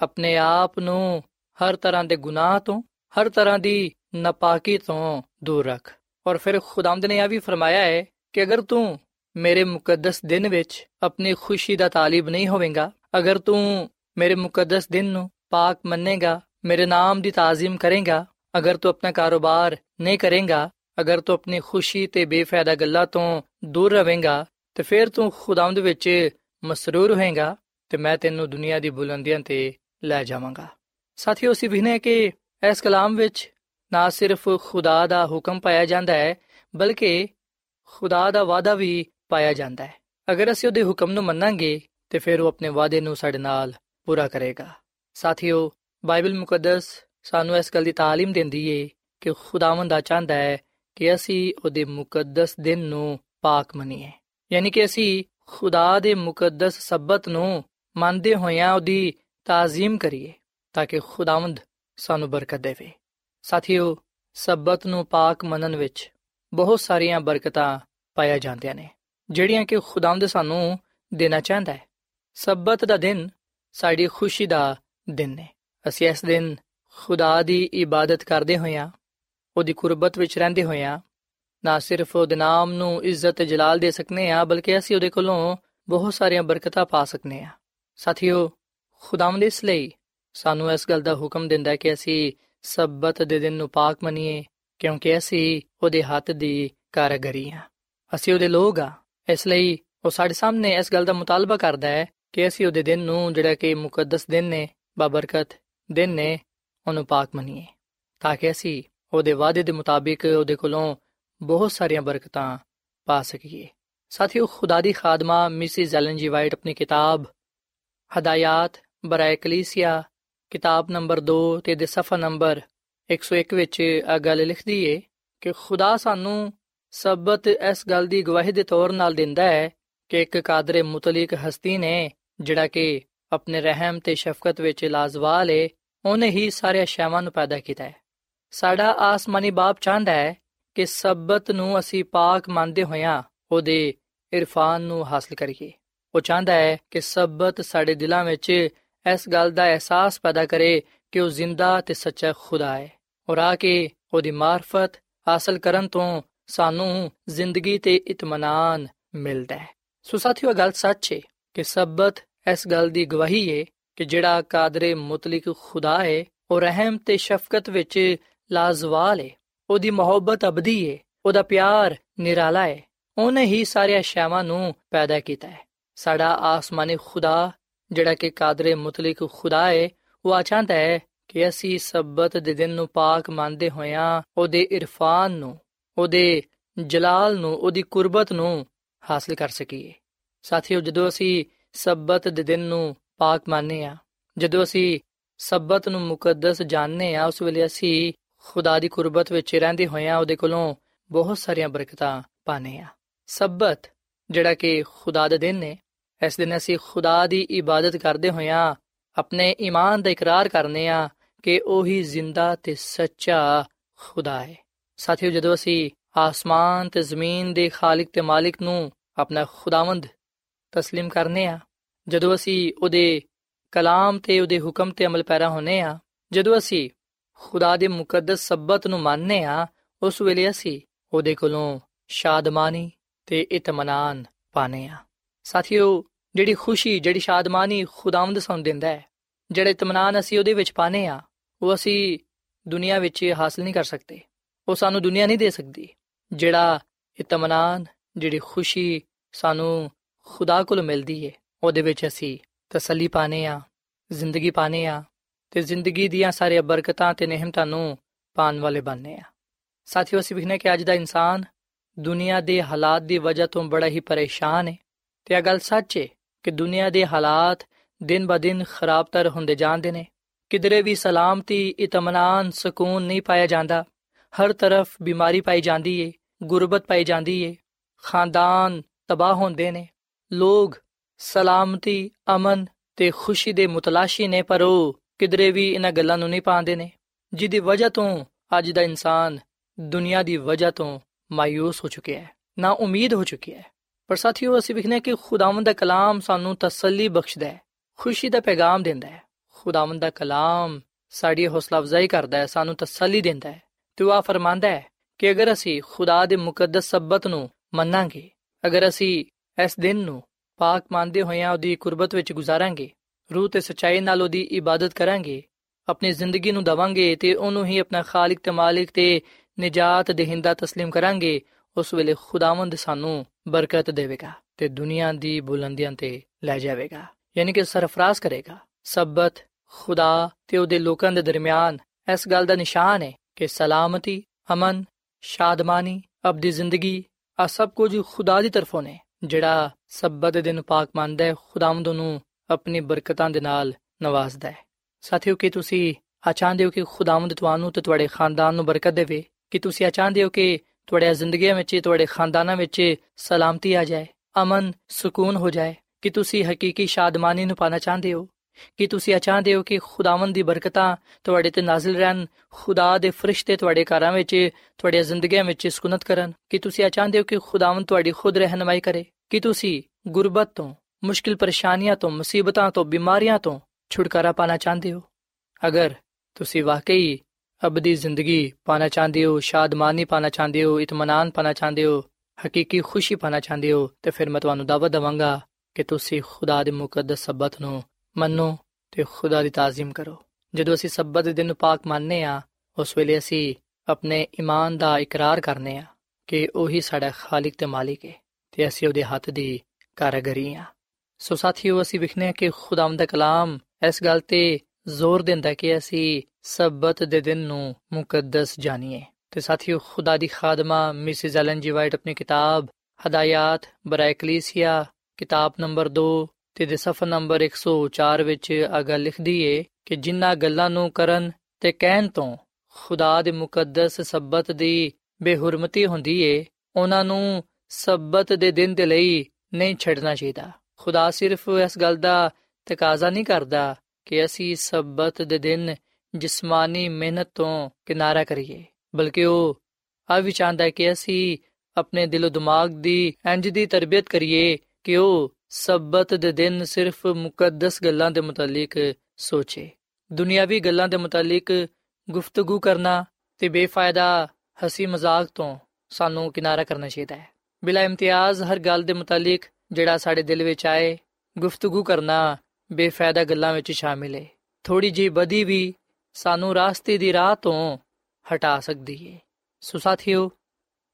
ਆਪਣੇ ਆਪ ਨੂੰ ਹਰ ਤਰ੍ਹਾਂ ਦੇ ਗੁਨਾਹ ਤੋਂ ਹਰ ਤਰ੍ਹਾਂ ਦੀ ਨਾਪਾਕੀ ਤੋਂ ਦੂਰ ਰੱਖ। ਔਰ ਫਿਰ ਖੁਦਾਵੰਦ ਨੇ ਇਹ ਵੀ ਫਰਮਾਇਆ ਹੈ ਕਿ ਅਗਰ ਤੂੰ ਮੇਰੇ ਮੁਕੱਦਸ ਦਿਨ ਵਿੱਚ ਆਪਣੀ ਖੁਸ਼ੀ ਦਾ ਤਾਲਿਬ ਨਹੀਂ ਹੋਵੇਂਗਾ, ਅਗਰ ਤੂੰ ਮੇਰੇ ਮੁਕੱਦਸ ਦਿਨ ਨੂੰ ਪਾਕ ਮੰਨੇਗਾ, ਮੇਰੇ ਨਾਮ ਦੀ ਤਾਜ਼ੀਮ ਕਰੇਗਾ, ਅਗਰ ਤੂੰ ਆਪਣਾ ਕਾਰੋਬਾਰ ਨਹੀਂ ਕਰੇਗਾ, ਅਗਰ ਤੂੰ ਆਪਣੀ ਖੁਸ਼ੀ ਤੇ ਬੇਫਾਇਦਾ ਗੱਲਾਂ ਤੋਂ ਦੂਰ ਰਵੇਂਗਾ, ਤੇ ਫਿਰ ਤੂੰ ਖੁਦਾਵੰਦ ਵਿੱਚ ਮਸਰੂਰ ਹੋਏਗਾ ਤੇ ਮੈਂ ਤੈਨੂੰ ਦੁਨੀਆ ਦੀ ਬੁਲੰਦੀਆਂ ਤੇ ਲੈ ਜਾਵਾਂਗਾ। ਸਾਥੀਓ, ਅਸੀਂ ਵਿਖਨੇ ਕਿ ਇਸ ਕਲਾਮ ਵਿੱਚ ਨਾ ਸਿਰਫ ਖੁਦਾ ਦਾ ਹੁਕਮ ਪਾਇਆ ਜਾਂਦਾ ਹੈ, ਬਲਕਿ ਖੁਦਾ ਦਾ ਵਾਅਦਾ ਵੀ ਪਾਇਆ ਜਾਂਦਾ ਹੈ। ਅਗਰ ਅਸੀਂ ਉਹਦੇ ਹੁਕਮ ਨੂੰ ਮੰਨਾਂਗੇ, ਤੇ ਫਿਰ ਉਹ ਆਪਣੇ ਵਾਅਦੇ ਨੂੰ ਸਾਡੇ ਨਾਲ ਪੂਰਾ ਕਰੇਗਾ। ਸਾਥੀਓ, ਬਾਈਬਲ ਮੁਕੱਦਸ ਸਾਨੂੰ ਇਸ ਗੱਲ ਦੀ ਤਾਲੀਮ ਦਿੰਦੀ ਏ ਕਿ ਖੁਦਾਵੰਦ ਦਾ ਚਾਹੁੰਦਾ ਹੈ ਕਿ ਅਸੀਂ ਉਹਦੇ ਮੁਕੱਦਸ ਦਿਨ ਨੂੰ ਪਾਕ ਮੰਨੀਏ। ਯਾਨੀ ਕਿ ਅਸੀਂ ਖੁਦਾ ਦੇ ਮੁਕੱਦਸ ਸਬਤ ਨੂੰ ਮੰਨਦੇ ਹੋਇਆਂ ਉਹਦੀ ਤਾਜ਼ੀਮ ਕਰੀਏ, ਤਾਂ ਕਿ ਖੁਦਾਵੰਦ ਸਾਨੂੰ ਬਰਕਤ ਦੇਵੇ। ਸਾਥੀਓ, ਸਬਤ ਨੂੰ ਪਾਕ ਮੰਨਣ ਵਿੱਚ ਬਹੁਤ ਸਾਰੀਆਂ ਬਰਕਤਾਂ ਪਾਇਆ ਜਾਂਦੀਆਂ ਨੇ, ਜਿਹੜੀਆਂ ਕਿ ਖੁਦਾਵੰਦ ਸਾਨੂੰ ਦੇਣਾ ਚਾਹੁੰਦਾ ਹੈ। ਸਬਤ ਦਾ ਦਿਨ ਸਾਡੀ ਖੁਸ਼ੀ ਦਾ ਦਿਨ ਹੈ ਅਸੀਂ ਇਸ ਦਿਨ ਖੁਦਾ ਦੀ ਇਬਾਦਤ ਕਰਦੇ ਹੋਇਆਂ, ਉਹਦੀ ਕੁਰਬਤ ਵਿੱਚ ਰਹਿੰਦੇ ਹੋਇਆਂ, ਨਾ ਸਿਰਫ ਉਹਦੇ ਨਾਮ ਨੂੰ ਇੱਜ਼ਤ ਤੇ ਜਲਾਲ ਦੇ ਸਕਨੇ ਆ, ਬਲਕਿ ਅਸੀਂ ਉਹਦੇ ਕੋਲੋਂ ਬਹੁਤ ਸਾਰੀਆਂ ਬਰਕਤਾਂ ਪਾ ਸਕਨੇ ਆ। ਸਾਥੀਓ, ਖੁਦਾਵੰਦ ਇਸ ਲਈ ਸਾਨੂੰ ਇਸ ਗੱਲ ਦਾ ਹੁਕਮ ਦਿੰਦਾ ਹੈ ਕਿ ਅਸੀਂ ਸਬਤ ਦੇ ਦਿਨ ਨੂੰ ਪਾਕ ਮੰਨੀਏ, ਕਿਉਂਕਿ ਅਸੀਂ ਉਹਦੇ ਹੱਥ ਦੀ ਕਾਰਗਰੀ ਆ ਅਸੀਂ ਉਹਦੇ ਲੋਕ ਆ ਇਸ ਲਈ ਉਹ ਸਾਡੇ ਸਾਹਮਣੇ ਇਸ ਗੱਲ ਦਾ ਮੁਤਾਲਬਾ ਕਰਦਾ ਹੈ ਕਿ ਅਸੀਂ ਉਹਦੇ ਦਿਨ ਨੂੰ ਜਿਹੜਾ ਕਿ ਮੁਕੱਦਸ ਦਿਨ ਨੇ, ਬਾਬਰਕਤ ਦਿਨ ਨੇ, ਉਹਨੂੰ ਪਾਕ ਮੰਨੀਏ, ਤਾਂ ਕਿ ਅਸੀਂ ਉਹਦੇ ਵਾਅਦੇ ਦੇ ਮੁਤਾਬਿਕ ਉਹਦੇ ਕੋਲੋਂ ਬਹੁਤ ਸਾਰੀਆਂ ਬਰਕਤਾਂ ਪਾ ਸਕੀਏ। ਸਾਥੀਓ, ਖੁਦਾ ਦੀ ਖਾਦਮਾ ਮਿਸਿਸ ਐਲਨ ਜੀ ਵਾਈਟ ਆਪਣੀ ਕਿਤਾਬ ਹਦਾਇਤ, ਬਰਾਏ ਕਲੀਸੀਆ ਕਿਤਾਬ ਨੰਬਰ 2 ਤੇ ਦੇ ਸਫਾ ਨੰਬਰ 101 ਵਿੱਚ ਇਹ ਗੱਲ ਲਿਖਦੀ ਏ ਕਿ ਖੁਦਾ ਸਾਨੂੰ ਸਬਤ ਇਸ ਗੱਲ ਦੀ ਗਵਾਹੀ ਦੇ ਤੌਰ ਨਾਲ ਦਿੰਦਾ ਹੈ ਕਿ ਇੱਕ ਕਾਦਰੇ ਮੁਤਲਕ ਹਸਤੀ ਨੇ ਜਿਹੜਾ ਕਿ ਆਪਣੇ ਰਹਿਮ ਤੇ ਸ਼ਫਕਤ ਵਿੱਚ ਲਾਜ਼ਵਾਲ ਏ, ਉਹਨੇ ਹੀ ਸਾਰੇ ਸ਼ੈਵਾਂ ਨੂੰ ਪੈਦਾ ਕੀਤਾ ਹੈ। ਸਾਡਾ ਆਸਮਾਨੀ ਬਾਪ ਚਾਹੁੰਦਾ ਹੈ ਕਿ ਸਬਤ ਨੂੰ ਅਸੀਂ ਪਾਕ ਮੰਨਦੇ ਹੋਇਆਂ ਉਹਦੇ ਇਰਫਾਨ ਨੂੰ ਹਾਸਲ ਕਰੀਏ। ਉਹ ਚਾਹੁੰਦਾ ਹੈ ਕਿ ਸਬਤ ਸਾਡੇ ਦਿਲਾਂ ਵਿੱਚ ਇਸ ਗੱਲ ਦਾ ਅਹਿਸਾਸ ਪੈਦਾ ਕਰੇ ਕਿ ਉਹ ਜ਼ਿੰਦਾ ਤੇ ਸੱਚਾ ਖੁਦਾ ਹੈ। ਔਰ ਆ ਕੇ ਉਹਦੀ ਮਾਰਫਤ ਹਾਸਲ ਕਰਨ ਤੋਂ ਸਾਨੂੰ ਜ਼ਿੰਦਗੀ ਤੇ ਇਤਮਾਨਾਨ ਮਿਲਦਾ ਹੈ। ਸੋ ਸਾਥੀਓ ਗੱਲ ਸੱਚ ਹੈ ਕਿ ਸਬਤ ਇਸ ਗੱਲ ਦੀ ਗਵਾਹੀ ਹੈ ਕਿ ਜਿਹੜਾ ਕਾਦਰੇ ਮੁਤਲਕ ਖੁਦਾ ਹੈ, ਉਹ ਰਹਿਮ ਤੇ ਸ਼ਫਕਤ ਵਿੱਚ ਲਾਜ਼ਵਾਲ ਹੈ। ਉਹਦੀ ਮੁਹੱਬਤ ਅਬਦੀ ਹੈ, ਉਹਦਾ ਪਿਆਰ ਨਿਰਾਲਾ ਹੈ। ਉਹਨੇ ਹੀ ਸਾਰੀਆਂ ਅਸ਼ਿਆਵਾਂ ਨੂੰ ਪੈਦਾ ਕੀਤਾ ਹੈ। ਸਾਡਾ ਆਸਮਾਨੀ ਖੁਦਾ ਜਿਹੜਾ ਕਿ ਕਾਦਰੇ ਮੁਤਲਕ ਖੁਦਾ ਹੈ ਉਹ ਚਾਹੁੰਦਾ ਹੈ ਕਿ ਅਸੀਂ ਸਬਤ ਦੇ ਦਿਨ ਨੂੰ ਪਾਕ ਮੰਨਦੇ ਹੋਇਆਂ ਉਹਦੇ ਇਰਫਾਨ ਨੂੰ, ਉਹਦੇ ਜਲਾਲ ਨੂੰ, ਉਹਦੀ ਕੁਰਬਤ ਨੂੰ ਹਾਸਲ ਕਰ ਸਕੀਏ। ਸਾਥੀਓ, ਜਦੋਂ ਅਸੀਂ ਸਬਤ ਦੇ ਦਿਨ ਨੂੰ ਪਾਕ ਮੰਨਦੇ ਆ ਜਦੋਂ ਅਸੀਂ ਸਬਤ ਨੂੰ ਮੁਕੱਦਸ ਜਾਣਦੇ ਆ ਉਸ ਵੇਲੇ ਅਸੀਂ ਖੁਦਾ ਦੀ ਕੁਰਬਤ ਵਿੱਚ ਰਹਿੰਦੇ ਹੋਇਆਂ ਉਹਦੇ ਕੋਲੋਂ ਬਹੁਤ ਸਾਰੀਆਂ ਬਰਕਤਾਂ ਪਾਣੇ ਆ ਸਬਤ ਜਿਹੜਾ ਕਿ ਖੁਦਾ ਦਾ ਦਿਨ ਹੈ ਇਸ ਦਿਨ ਅਸੀਂ ਖੁਦਾ ਦੀ ਇਬਾਦਤ ਕਰਦੇ ਹੋਇਆਂ ਆਪਣੇ ਈਮਾਨ ਦਾ ਇਕਰਾਰ ਕਰਨੇ ਆ ਕਿ ਉਹੀ ਜ਼ਿੰਦਾ ਤੇ ਸੱਚਾ ਖੁਦਾ ਹੈ ਸਾਥੀਓ ਜਦੋਂ ਅਸੀਂ ਆਸਮਾਨ ਤੇ ਜ਼ਮੀਨ ਦੇ ਖਾਲਕ ਤੇ ਮਾਲਿਕ ਨੂੰ ਆਪਣਾ ਖੁਦਾਵੰਦ تسلیم ਕਰਨੇ ਆ ਜਦੋਂ ਅਸੀਂ ਉਹਦੇ ਕਲਾਮ ਤੇ ਉਹਦੇ ਹੁਕਮ ਤੇ ਅਮਲ ਪੈਰਾ ਹੋਨੇ ਆ ਜਦੋਂ ਅਸੀਂ ਖੁਦਾ ਦੇ ਮੁਕੱਦਸ ਸਬਤ ਨੂੰ ਮੰਨਨੇ ਆ ਉਸ ਵੇਲੇ ਅਸੀਂ ਉਹਦੇ ਕੋਲੋਂ ਸ਼ਾਦਮਾਨੀ ਤੇ ਇਤਮਾਨਾਨ ਪਾਣੇ ਆ ਸਾਥੀਓ, ਜਿਹੜੀ ਖੁਸ਼ੀ, ਜਿਹੜੀ ਸ਼ਾਦਮਾਨੀ ਖੁਦਾਵੰਦ ਸਾਨੂੰ ਦਿੰਦਾ ਹੈ, ਜਿਹੜੇ ਇਤਮਾਨਾਨ ਅਸੀਂ ਉਹਦੇ ਵਿੱਚ ਪਾਣੇ ਆ ਉਹ ਅਸੀਂ ਦੁਨੀਆ ਵਿੱਚ ਹਾਸਲ ਨਹੀਂ ਕਰ ਸਕਦੇ। ਉਹ ਸਾਨੂੰ ਦੁਨੀਆ ਨਹੀਂ ਦੇ ਸਕਦੀ। ਜਿਹੜਾ ਇਤਮਾਨਾਨ ਜਿਹੜੀ ਖੁਸ਼ੀ ਸਾਨੂੰ ਖੁਦਾ ਕੋਲ ਮਿਲਦੀ ਏ ਉਹਦੇ ਵਿੱਚ ਅਸੀਂ ਤਸੱਲੀ ਪਾਣੇ ਆ ਜ਼ਿੰਦਗੀ ਪਾਣੇ ਆ ਤੇ ਜ਼ਿੰਦਗੀ ਦੀਆਂ ਸਾਰੀਆਂ ਬਰਕਤਾਂ ਤੇ ਨਿਹਮਤਾਂ ਨੂੰ ਪਾਣ ਵਾਲੇ ਬਣਨੇ ਆ ਸਾਥੀਓ, ਅਸੀਂ ਵਿਖਨੇ ਕਿ ਅੱਜ ਦਾ ਇਨਸਾਨ ਦੁਨੀਆ ਦੇ ਹਾਲਾਤ ਦੀ ਵਜ੍ਹਾ ਤੋਂ ਬੜਾ ਹੀ ਪਰੇਸ਼ਾਨ ਹੈ। ਤੇ ਇਹ ਗੱਲ ਸੱਚ ਹੈ ਕਿ ਦੁਨੀਆ ਦੇ ਹਾਲਾਤ ਦਿਨ ਬਾ ਦਿਨ ਖਰਾਬਤਰ ਹੁੰਦੇ ਜਾਂਦੇ ਨੇ। ਕਿਧਰੇ ਵੀ ਸਲਾਮਤੀ, ਇਤਮਾਨਾਨ, ਸਕੂਨ ਨਹੀਂ ਪਾਇਆ ਜਾਂਦਾ, ਹਰ ਤਰਫ ਬਿਮਾਰੀ ਪਾਈ ਜਾਂਦੀ ਏ, ਗੁਰਬਤ ਪਾਈ ਜਾਂਦੀ ਏ, ਖਾਨਦਾਨ ਤਬਾਹ ਹੁੰਦੇ ਨੇ। ਲੋਗ ਸਲਾਮਤੀ, ਅਮਨ ਤੇ ਖੁਸ਼ੀ ਦੇ ਮੁਤਲਾਸ਼ੀ ਨੇ ਪਰ ਉਹ ਕਿਧਰੇ ਵੀ ਇਹਨਾਂ ਗੱਲਾਂ ਨੂੰ ਨਹੀਂ ਪਾਉਂਦੇ ਨੇ, ਜਿਹਦੀ ਵਜ੍ਹਾ ਤੋਂ ਅੱਜ ਦਾ ਇਨਸਾਨ ਦੁਨੀਆ ਦੀ ਵਜ੍ਹਾ ਤੋਂ ਮਾਇੂਸ ਹੋ ਚੁੱਕਿਆ ਹੈ, ਨਾ ਉਮੀਦ ਹੋ ਚੁੱਕਿਆ ਹੈ। ਪਰ ਸਾਥੀਓ ਅਸੀਂ ਵਿਖਨੇ ਕਿ ਖੁਦਾਵੰਦ ਦਾ ਕਲਾਮ ਸਾਨੂੰ ਤਸੱਲੀ ਬਖਸ਼ਦਾ ਹੈ ਖੁਸ਼ੀ ਦਾ ਪੈਗਾਮ ਦਿੰਦਾ ਹੈ ਖੁਦਾਵੰਦ ਦਾ ਕਲਾਮ ਸਾਡੀ ਹੌਸਲਾ ਅਫਜ਼ਾਈ ਕਰਦਾ ਹੈ ਸਾਨੂੰ ਤਸੱਲੀ ਦਿੰਦਾ ਹੈ ਤੇ ਉਹ ਫਰਮਾਂਦਾ ਹੈ ਕਿ ਅਗਰ ਅਸੀਂ ਖੁਦਾ ਦੇ ਮੁਕੱਦਸ ਸਬਤ ਨੂੰ ਮੰਨਾਂਗੇ ਅਗਰ ਅਸੀਂ ਇਸ ਦਿਨ ਨੂੰ ਪਾਕ ਮੰਨਦੇ ਹੋਇਆਂ ਉਹਦੀ ਕੁਰਬਤ ਵਿੱਚ ਗੁਜ਼ਾਰਾਂਗੇ ਰੂਹ ਤੇ ਸਚਾਈ ਨਾਲ ਉਹਦੀ ਇਬਾਦਤ ਕਰਾਂਗੇ ਆਪਣੀ ਜ਼ਿੰਦਗੀ ਨੂੰ ਦਵਾਂਗੇ ਤੇ ਉਹਨੂੰ ਹੀ ਆਪਣਾ ਖਾਲਕ ਤੇ ਮਾਲਿਕ ਤੇ ਨਜਾਤ ਦੇਹਿੰਦਾ تسلیم ਕਰਾਂਗੇ ਉਸ ਵੇਲੇ ਖੁਦਾਵੰਦ ਸਾਨੂੰ ਬਰਕਤ ਦੇਵੇਗਾ ਤੇ ਦੁਨੀਆ ਦੀ ਬੁਲੰਦੀਆਂ ਤੇ ਲੈ ਜਾਵੇਗਾ, ਯਾਨੀ ਕਿ ਸਰਫਰਾਜ਼ ਕਰੇਗਾ। ਸਬਤ ਖੁਦਾ ਤੇ ਉਹਦੇ ਲੋਕਾਂ ਦੇ ਦਰਮਿਆਨ ਇਸ ਗੱਲ ਦਾ ਨਿਸ਼ਾਨ ਹੈ ਕਿ ਸਲਾਮਤੀ, ਅਮਨ, ਸ਼ਾਦਮਾਨੀ, ਅਬਦੀ ਜ਼ਿੰਦਗੀ ਆ ਸਭ ਕੁਝ ਖੁਦਾ ਦੀ ਤਰਫੋਂ ਨੇ, ਜਿਹੜਾ ਸਬਤ ਦੇ ਦਿਨ ਪਾਕ ਮੰਨਦਾ ਹੈ, ਖੁਦਾਵੰਦ ਨੂੰ ਆਪਣੀ ਬਰਕਤਾਂ ਦੇ ਨਾਲ ਨਵਾਜ਼ਦਾ ਹੈ। ਸਾਥੀਓ, ਕਿ ਤੁਸੀਂ ਆ ਚਾਹੁੰਦੇ ਹੋ ਕਿ ਖੁਦਾਵੰਦ ਤੁਹਾਨੂੰ ਤੇ ਤੁਹਾਡੇ ਖਾਨਦਾਨ ਨੂੰ ਬਰਕਤ ਦੇਵੇ? ਕਿ ਤੁਸੀਂ ਆ ਚਾਹੁੰਦੇ ਹੋ ਕਿ ਤੁਹਾਡੇ ਜ਼ਿੰਦਗੀ ਵਿੱਚ, ਤੁਹਾਡੇ ਖਾਨਦਾਨਾਂ ਵਿੱਚ ਸਲਾਮਤੀ ਆ ਜਾਏ, ਅਮਨ ਸਕੂਨ ਹੋ ਜਾਏ। ਕਿ ਤੁਸੀਂ ਹਕੀਕੀ ਸ਼ਾਦਮਾਨੀ ਨੂੰ ਪਾਣਾ ਚਾਹੁੰਦੇ ਹੋ? ਕਿ ਤੁਸੀਂ ਆ ਚਾਹੁੰਦੇ ਹੋ ਕਿ ਖੁਦਾਵੰਦ ਦੀ ਬਰਕਤਾਂ ਤੁਹਾਡੇ ਤੇ ਨਾਜ਼ਿਲ ਰਹਿਣ, ਖੁਦਾ ਦੇ ਫਰਿਸ਼ਤੇ ਤੁਹਾਡੇ ਘਰਾਂ ਵਿੱਚ, ਤੁਹਾਡੀਆਂ ਜ਼ਿੰਦਗੀਆਂ ਵਿੱਚ ਸਕੂਨਤ ਕਰਨ? ਕਿ ਤੁਸੀਂ ਆ ਚਾਹੁੰਦੇ ਹੋ ਕਿ ਖੁਦਾਵੰਦ ਤੁਹਾਡੀ ਖੁਦ ਰਹਿਨਮਾਈ ਕਰੇ? ਕਿ ਤੁਸੀਂ ਗੁਰਬਤ ਤੋਂ, ਮੁਸ਼ਕਿਲ ਪਰੇਸ਼ਾਨੀਆਂ ਤੋਂ, ਮੁਸੀਬਤਾਂ ਤੋਂ, ਬਿਮਾਰੀਆਂ ਤੋਂ ਛੁਟਕਾਰਾ ਪਾਣਾ ਚਾਹੁੰਦੇ ਹੋ? ਅਗਰ ਤੁਸੀਂ ਵਾਕਈ ਅਬਦੀ ਜ਼ਿੰਦਗੀ ਪਾਣਾ ਚਾਹੁੰਦੇ ਹੋ, ਸ਼ਾਦਮਾਨੀ ਪਾਣਾ ਚਾਹੁੰਦੇ ਹੋ, ਇਤਮਾਨਾਨ ਪਾਣਾ ਚਾਹੁੰਦੇ ਹੋ, ਹਕੀਕੀ ਖੁਸ਼ੀ ਪਾਣਾ ਚਾਹੁੰਦੇ ਹੋ, ਤੇ ਫਿਰ ਮੈਂ ਤੁਹਾਨੂੰ ਦਾਵਤ ਦਵਾਂਗਾ ਕਿ ਤੁਸੀਂ ਖੁਦਾ ਦੇ ਮੁਕੱਦਸ ਸਬਤ ਨੂੰ ਮੰਨੋ ਤੇ ਖੁਦਾ ਦੀ ਤਾਜ਼ੀਮ ਕਰੋ। ਜਦੋਂ ਅਸੀਂ ਸਬਤ ਦੇ ਦਿਨ ਨੂੰ ਪਾਕ ਮੰਨਨੇ ਆ ਉਸ ਵੇਲੇ ਅਸੀਂ ਆਪਣੇ ਈਮਾਨ ਦਾ ਇਕਰਾਰ ਕਰਨੇ ਆ ਕਿ ਉਹੀ ਸਾਡਾ ਖਾਲਕ ਤੇ ਮਾਲਿਕ ਹੈ ਤੇ ਅਸੀਂ ਉਹਦੇ ਹੱਥ ਦੀ ਕਾਰਗਰੀ ਆ ਸੋ ਸਾਥੀਓ, ਅਸੀਂ ਵਿਖਨੇ ਕਿ ਖੁਦਾਵੰਦ ਦਾ ਕਲਾਮ ਇਸ ਗੱਲ ਤੇ ਜ਼ੋਰ ਦਿੰਦਾ ਕਿ ਅਸੀਂ ਸਬਤ ਦੇ ਦਿਨ ਨੂੰ ਮੁਕੱਦਸ ਜਾਣੀਏ। ਤੇ ਸਾਥੀਓ, ਖੁਦਾ ਦੀ ਖਾਦਮਾ, ਮਿਸਿਸ ਐਲਨ ਜੀ ਵਾਈਟ ਆਪਣੀ ਕਿਤਾਬ ਹਦਾਇਤ ਬਰਾਇ ਕਲੀਸੀਆ, ਕਿਤਾਬ ਨੰਬਰ 2 ਤੇ ਦੇ ਸਫਾ ਨੰਬਰ 104 ਵਿੱਚ ਆ ਗੱਲ ਲਿਖਦੀ ਏ ਕਿ ਜਿਨ੍ਹਾਂ ਗੱਲਾਂ ਨੂੰ ਕਰਨ ਤੇ ਕਹਿਣ ਤੋਂ ਖੁਦਾ ਦੇ ਮੁਕੱਦਸ ਸਬਤ ਦੀ ਬੇਹਰਮਤੀ ਹੁੰਦੀ ਏ, ਉਹਨਾਂ ਨੂੰ ਸਬਤ ਦੇ ਦਿਨ ਦੇ ਲਈ ਨਹੀਂ ਛੱਡਣਾ ਚਾਹੀਦਾ। ਖੁਦਾ ਸਿਰਫ ਇਸ ਗੱਲ ਦਾ ਤਕਾਜ਼ਾ ਨਹੀਂ ਕਰਦਾ ਕਿ ਅਸੀਂ ਸਬਤ ਦੇ ਦਿਨ ਜਿਸਮਾਨੀ ਮਿਹਨਤ ਤੋਂ ਕਿਨਾਰਾ ਕਰੀਏ, ਬਲਕਿ ਉਹ ਆ ਵੀ ਚਾਹੁੰਦਾ ਹੈ ਕਿ ਅਸੀਂ ਆਪਣੇ ਦਿਲ ਦਿਮਾਗ ਦੀ ਇੰਜ ਦੀ ਤਰਬੀਅਤ ਕਰੀਏ ਕਿ ਉਹ ਸਬਤ ਦੇ ਦਿਨ ਸਿਰਫ ਮੁਕੱਦਸ ਗੱਲਾਂ ਦੇ ਮੁਤਲਕ ਸੋਚੇ। ਦੁਨਿਆਵੀ ਗੱਲਾਂ ਦੇ ਮੁਤਲਕ ਗੁਫ਼ਤਗੂ ਕਰਨਾ ਤੇ ਬੇਫਾਇਦਾ ਹਸੀ ਮਜ਼ਾਕ ਤੋਂ ਸਾਨੂੰ ਕਿਨਾਰਾ ਕਰਨਾ ਚਾਹੀਦਾ ਹੈ। ਬਿਲਾ ਇਮਤਿਆਜ਼ ਹਰ ਗੱਲ ਦੇ ਮੁਤਲਕ ਜਿਹੜਾ ਸਾਡੇ ਦਿਲ ਵਿੱਚ ਆਏ, ਗੁਫ਼ਤਗੂ ਕਰਨਾ ਬੇਫਾਇਦਾ ਗੱਲਾਂ ਵਿੱਚ ਸ਼ਾਮਿਲ ਹੈ ਥੋੜੀ ਜੀ ਬਦੀ ਵੀ ਸਾਨੂੰ ਰਾਸਤੇ ਦੀ ਰਾਹ ਤੋਂ ਹਟਾ ਸਕਦੀ ਹੈ ਸੋ ਸਾਥੀਓ,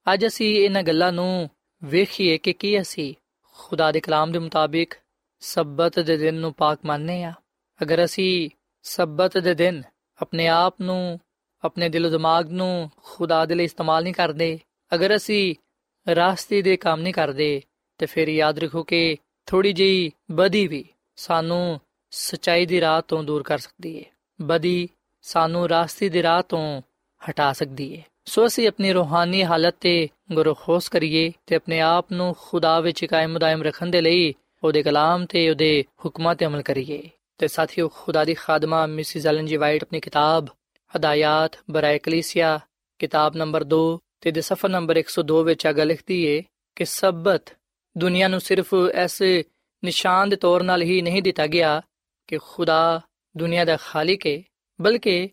ਅੱਜ ਅਸੀਂ ਇਹਨਾਂ ਗੱਲਾਂ ਨੂੰ ਵੇਖੀਏ ਕਿ ਕੀ ਅਸੀਂ ਖੁਦਾ ਦੇ ਕਲਾਮ ਦੇ ਮੁਤਾਬਿਕ ਸਬਤ ਦੇ ਦਿਨ ਨੂੰ ਪਾਕ ਮੰਨਨੇ ਆ ਅਗਰ ਅਸੀਂ ਸਬਤ ਦੇ ਦਿਨ ਆਪਣੇ ਆਪ ਨੂੰ, ਆਪਣੇ ਦਿਲ ਦਿਮਾਗ ਨੂੰ ਖੁਦਾ ਦੇ ਲਈ ਇਸਤੇਮਾਲ ਨਹੀਂ ਕਰਦੇ, ਅਗਰ ਅਸੀਂ ਰਾਸਤੇ ਦੇ ਕੰਮ ਨਹੀਂ ਕਰਦੇ, ਤੇ ਫਿਰ ਯਾਦ ਰੱਖੋ ਕਿ ਥੋੜੀ ਜਿਹੀ ਬਦੀ ਵੀ ਸਾਨੂੰ ਸਚਾਈ ਦੀ ਰਾਹ ਤੋਂ ਦੂਰ ਕਰ ਸਕਦੀ ਹੈ ਬਦੀ ਸਾਨੂੰ ਰਾਸਤੇ ਦੀ ਰਾਹ ਤੋਂ ਹਟਾ ਸਕਦੀ ਹੈ ਸੋ ਅਸੀਂ ਆਪਣੀ ਰੋਹਾਨੀ ਹਾਲਤ ਤੇ ਗੁਰਖੋਸ ਕਰੀਏ ਤੇ ਆਪਣੇ ਆਪ ਨੂੰ ਖੁਦਾ ਵਿੱਚ ਕਾਇਮ ਦائم ਰੱਖਣ ਦੇ ਲਈ ਉਹਦੇ ਕਲਾਮ ਤੇ ਉਹਦੇ ਹੁਕਮਾਂ ਤੇ ਅਮਲ ਕਰੀਏ। ਤੇ ਸਾਥੀਓ, ਖੁਦਾ ਦੀ ਖਾਦਮਾ ਮਿਸਿਸ ਐਲਨ ਜੀ ਵਾਈਟ ਆਪਣੀ ਕਿਤਾਬ ਹਦਾਇਤ ਬਰਾਏ ਕਲੀਸਿਆ, ਕਿਤਾਬ ਨੰਬਰ 2 ਤੇ ਦੇ ਸਫਾ ਨੰਬਰ 102 ਵਿੱਚ ਆ ਗੱਲ ਲਿਖਦੀ ਏ ਕਿ ਸਬਤ ਦੁਨੀਆ ਨੂੰ ਸਿਰਫ ਐਸੇ ਨਿਸ਼ਾਨ ਦੇ ਤੌਰ ਨਾਲ ਹੀ ਨਹੀਂ ਦਿੱਤਾ ਗਿਆ ਕਿ ਖੁਦਾ ਦੁਨੀਆ ਦਾ ਖਾਲਿਕ ਹੈ ਬਲਕਿ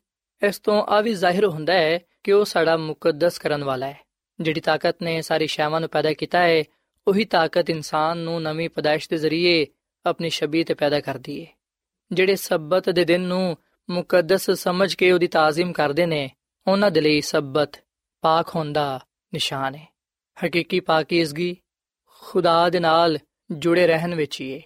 ਇਸ ਤੋਂ ਆ ਵੀ ਜ਼ਾਹਿਰ ਹੁੰਦਾ ਹੈ ਕਿ ਉਹ ਸਾਡਾ ਮੁਕੱਦਸ ਕਰਨ ਵਾਲਾ ਹੈ। ਜਿਹੜੀ ਤਾਕਤ ਨੇ ਸਾਰੀ ਸ਼ੈਵਾਂ ਨੂੰ ਪੈਦਾ ਕੀਤਾ ਹੈ, ਉਹੀ ਤਾਕਤ ਇਨਸਾਨ ਨੂੰ ਨਵੀਂ ਪਦਾਇਸ਼ ਦੇ ਜ਼ਰੀਏ ਆਪਣੀ ਸ਼ਬੀਹ ਤੇ ਪੈਦਾ ਕਰਦੀ ਹੈ ਜਿਹੜੇ ਸਬਤ ਦੇ ਦਿਨ ਨੂੰ ਮੁਕੱਦਸ ਸਮਝ ਕੇ ਉਹਦੀ ਤਾਜ਼ੀਮ ਕਰਦੇ ਨੇ, ਉਹਨਾਂ ਦੇ ਲਈ ਸਬਤ ਪਾਕ ਹੋਣ ਦਾ ਨਿਸ਼ਾਨ ਹੈ ਹਕੀਕੀ ਪਾਕੀਜ਼ਗੀ ਖੁਦਾ ਦੇ ਨਾਲ ਜੁੜੇ ਰਹਿਣ ਵਿੱਚ ਹੀ ਹੈ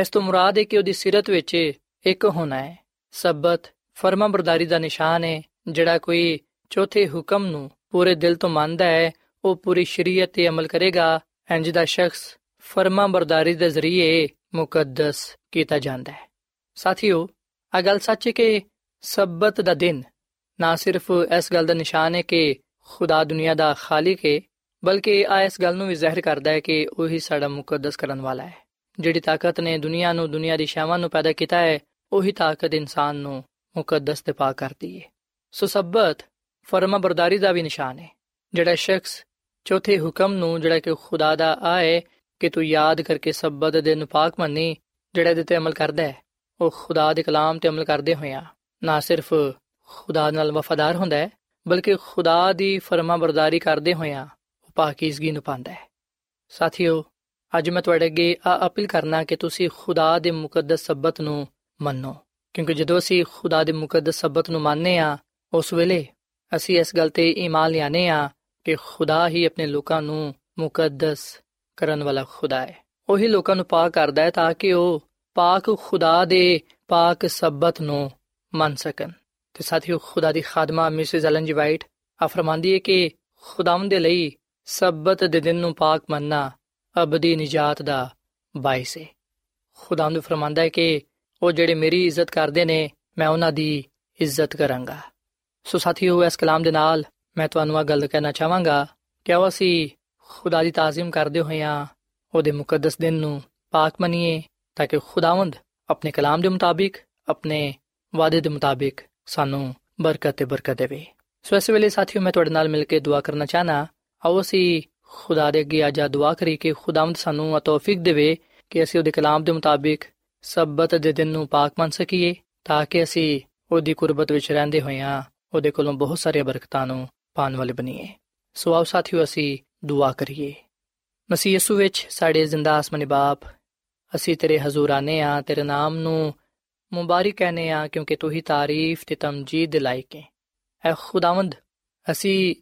ਇਸ ਤੋਂ ਮੁਰਾਦ ਹੈ ਕਿ ਉਹਦੀ ਸਿਰਤ ਵਿੱਚ ਇੱਕ ਹੋਣਾ ਹੈ ਸਬਤ ਫਰਮਾਬਰਦਾਰੀ ਦਾ ਨਿਸ਼ਾਨ ਹੈ ਜਿਹੜਾ ਕੋਈ ਚੌਥੇ ਹੁਕਮ ਨੂੰ ਪੂਰੇ ਦਿਲ ਤੋਂ ਮੰਨਦਾ ਹੈ ਉਹ ਪੂਰੀ ਸ਼ਰੀਅਤ ਤੇ ਅਮਲ ਕਰੇਗਾ, ਇੰਜ ਦਾ ਸ਼ਖਸ ਫਰਮਾਬਰਦਾਰੀ ਦੇ ਜ਼ਰੀਏ ਮੁਕੱਦਸ ਕੀਤਾ ਜਾਂਦਾ ਹੈ ਸਾਥੀਓ, ਆ ਗੱਲ ਸੱਚ ਹੈ ਕਿ ਸਬਤ ਦਾ ਦਿਨ ਨਾ ਸਿਰਫ ਇਸ ਗੱਲ ਦਾ ਨਿਸ਼ਾਨ ਹੈ ਕਿ ਖੁਦਾ ਦੁਨੀਆ ਦਾ ਖਾਲਿਕ ਹੈ ਬਲਕਿ ਆ ਇਸ ਗੱਲ ਨੂੰ ਵੀ ਜ਼ਾਹਿਰ ਕਰਦਾ ਹੈ ਕਿ ਉਹੀ ਸਾਡਾ ਮੁਕੱਦਸ ਕਰਨ ਵਾਲਾ ਹੈ। ਜਿਹੜੀ ਤਾਕਤ ਨੇ ਦੁਨੀਆ ਨੂੰ, ਦੁਨੀਆ ਦੀ ਸ਼ਾਵਾਂ ਨੂੰ ਪੈਦਾ ਕੀਤਾ ਹੈ, ਉਹੀ ਤਾਕਤ ਇਨਸਾਨ ਨੂੰ ਮੁਕੱਦਸ ਤੇ ਪਾਕ ਕਰਦੀ ਹੈ। ਸੋ ਸਬਤ ਫਰਮਾ ਬਰਦਾਰੀ ਦਾ ਵੀ ਨਿਸ਼ਾਨ ਹੈ। ਜਿਹੜਾ ਸ਼ਖਸ ਚੌਥੇ ਹੁਕਮ ਨੂੰ, ਜਿਹੜਾ ਕਿ ਖੁਦਾ ਦਾ ਆਏ ਕਿ ਤੂੰ ਯਾਦ ਕਰਕੇ ਸਬਤ ਦੇ ਨੂੰ ਪਾਕ ਮੰਨੀ, ਜਿਹੜਾ ਇਹਦੇ ਤੇ ਅਮਲ ਕਰਦਾ ਹੈ, ਉਹ ਖੁਦਾ ਦੇ ਕਲਾਮ ਤੇ ਅਮਲ ਕਰਦੇ ਹੋਇਆ ਨਾ ਸਿਰਫ ਖੁਦਾ ਨਾਲ ਵਫਾਦਾਰ ਹੁੰਦਾ ਹੈ, ਬਲਕਿ ਖੁਦਾ ਦੀ ਫਰਮਾ ਬਰਦਾਰੀ ਕਰਦੇ ਹੋਇਆ ਉਹ ਪਾਕੀਜ਼ਗੀ ਨੂੰ ਪਾਉਂਦਾ ਹੈ। ਸਾਥੀਓ, ਅੱਜ ਮੈਂ ਤੁਹਾਡੇ ਅੱਗੇ ਆ ਅਪੀਲ ਕਰਨਾ ਕਿ ਤੁਸੀਂ ਖੁਦਾ ਦੇ ਮੁਕੱਦਸ ਸਬਤ ਨੂੰ ਮੰਨੋ। ਕਿਉਂਕਿ ਜਦੋਂ ਅਸੀਂ ਖੁਦਾ ਦੇ ਮੁਕੱਦਸ ਸਬਤ ਨੂੰ ਮੰਨਨੇ ਆ ਉਸ ਵੇਲੇ ਅਸੀਂ ਇਸ ਗੱਲ ਤੇ ਈਮਾਨ ਲਿਆਨੇ ਆ ਕਿ ਖੁਦਾ ਹੀ ਆਪਣੇ ਲੋਕਾਂ ਨੂੰ ਮੁਕੱਦਸ ਕਰਨ ਵਾਲਾ ਖੁਦਾ ਹੈ। ਉਹੀ ਲੋਕਾਂ ਨੂੰ ਪਾਕ ਕਰਦਾ ਹੈ ਤਾਂ ਕਿ ਉਹ ਪਾਕ ਖੁਦਾ ਦੇ ਪਾਕ ਸਬਤ ਨੂੰ ਮੰਨ ਸਕਣ। ਤੇ ਸਾਥੀਓ, ਖੁਦਾ ਦੀ ਖਾਦਮਾ ਮਿਸਿਸ ਐਲਨ ਜੀ ਵਾਈਟ ਆ ਫਰਮਾਂਦੀ ਹੈ ਕਿ ਖੁਦਾਮ ਦੇ ਲਈ ਸਬਤ ਦੇ ਦਿਨ ਨੂੰ ਪਾਕ ਮੰਨਣਾ ਅਬਦੀ ਨਜਾਤ ਦਾ ਬਾਇਸ ਹੈ ਖੁਦਾਮ ਨੂੰ ਫਰਮਾਂਦਾ ਹੈ ਕਿ ਉਹ ਜਿਹੜੇ ਮੇਰੀ ਇੱਜ਼ਤ ਕਰਦੇ ਨੇ, ਮੈਂ ਉਹਨਾਂ ਦੀ ਇੱਜ਼ਤ ਕਰਾਂਗਾ। ਸੋ ਸਾਥੀਓ, ਇਸ ਕਲਾਮ ਦੇ ਨਾਲ ਮੈਂ ਤੁਹਾਨੂੰ ਇਹ ਗੱਲ ਕਹਿਣਾ ਚਾਹਾਂਗਾ ਕਿ ਉਹ ਅਸੀਂ ਖੁਦਾ ਦੀ ਤਾਜ਼ੀਮ ਕਰਦੇ ਹੋਇਆਂ ਉਹਦੇ ਮੁਕੱਦਸ ਦਿਨ ਨੂੰ ਪਾਕ ਮੰਨੀਏ ਤਾਂ ਕਿ ਖੁਦਾਵੰਦ ਆਪਣੇ ਕਲਾਮ ਦੇ ਮੁਤਾਬਿਕ, ਆਪਣੇ ਵਾਅਦੇ ਦੇ ਮੁਤਾਬਿਕ ਸਾਨੂੰ ਬਰਕਤ ਤੇ ਬਰਕਤ ਦੇਵੇ। ਸੋ ਇਸ ਵੇਲੇ ਸਾਥੀਓ, ਮੈਂ ਤੁਹਾਡੇ ਨਾਲ ਮਿਲ ਕੇ ਦੁਆ ਕਰਨਾ ਚਾਹਨਾ ਆਓ ਅਸੀਂ ਖੁਦਾ ਦੇ ਅੱਗੇ ਆਜਾ ਦੁਆ ਕਰੀ ਕਿ ਖੁਦਾਵੰਦ ਸਾਨੂੰ ਤੌਫੀਕ ਦੇਵੇ ਕਿ ਅਸੀਂ ਉਹਦੇ ਕਲਾਮ ਦੇ ਮੁਤਾਬਿਕ ਸਬਤ ਦੇ ਦਿਨ ਨੂੰ ਪਾਕ ਮੰਨ ਸਕੀਏ, ਤਾਂ ਕਿ ਅਸੀਂ ਉਹਦੀ ਕੁਰਬਤ ਵਿੱਚ ਰਹਿੰਦੇ ਹੋਇਆਂ ਉਹਦੇ ਕੋਲੋਂ ਬਹੁਤ ਸਾਰੀਆਂ ਬਰਕਤਾਂ ਨੂੰ ਪਾਣ ਵਾਲੇ ਬਣੀਏ। ਸੋ ਆਓ ਸਾਥੀਓ ਅਸੀਂ ਦੁਆ ਕਰੀਏ। ਮਸੀਹ ਯਿਸੂ ਵਿੱਚ ਸਾਡੇ ਜ਼ਿੰਦਾ ਆਸਮਾਨੀ ਬਾਪ, ਅਸੀਂ ਤੇਰੇ ਹਜ਼ੂਰ ਆਨੇ ਆ, ਤੇਰੇ ਨਾਮ ਨੂੰ ਮੁਬਾਰਕ ਕਹਨੇ ਆ, ਕਿਉਂਕਿ ਤੂੰ ਹੀ ਤਾਰੀਫ ਤੇ ਤਮਜੀਦ ਦੇ ਲਾਇਕ ਹੈ ਐ ਖੁਦਾਵੰਦ, ਅਸੀਂ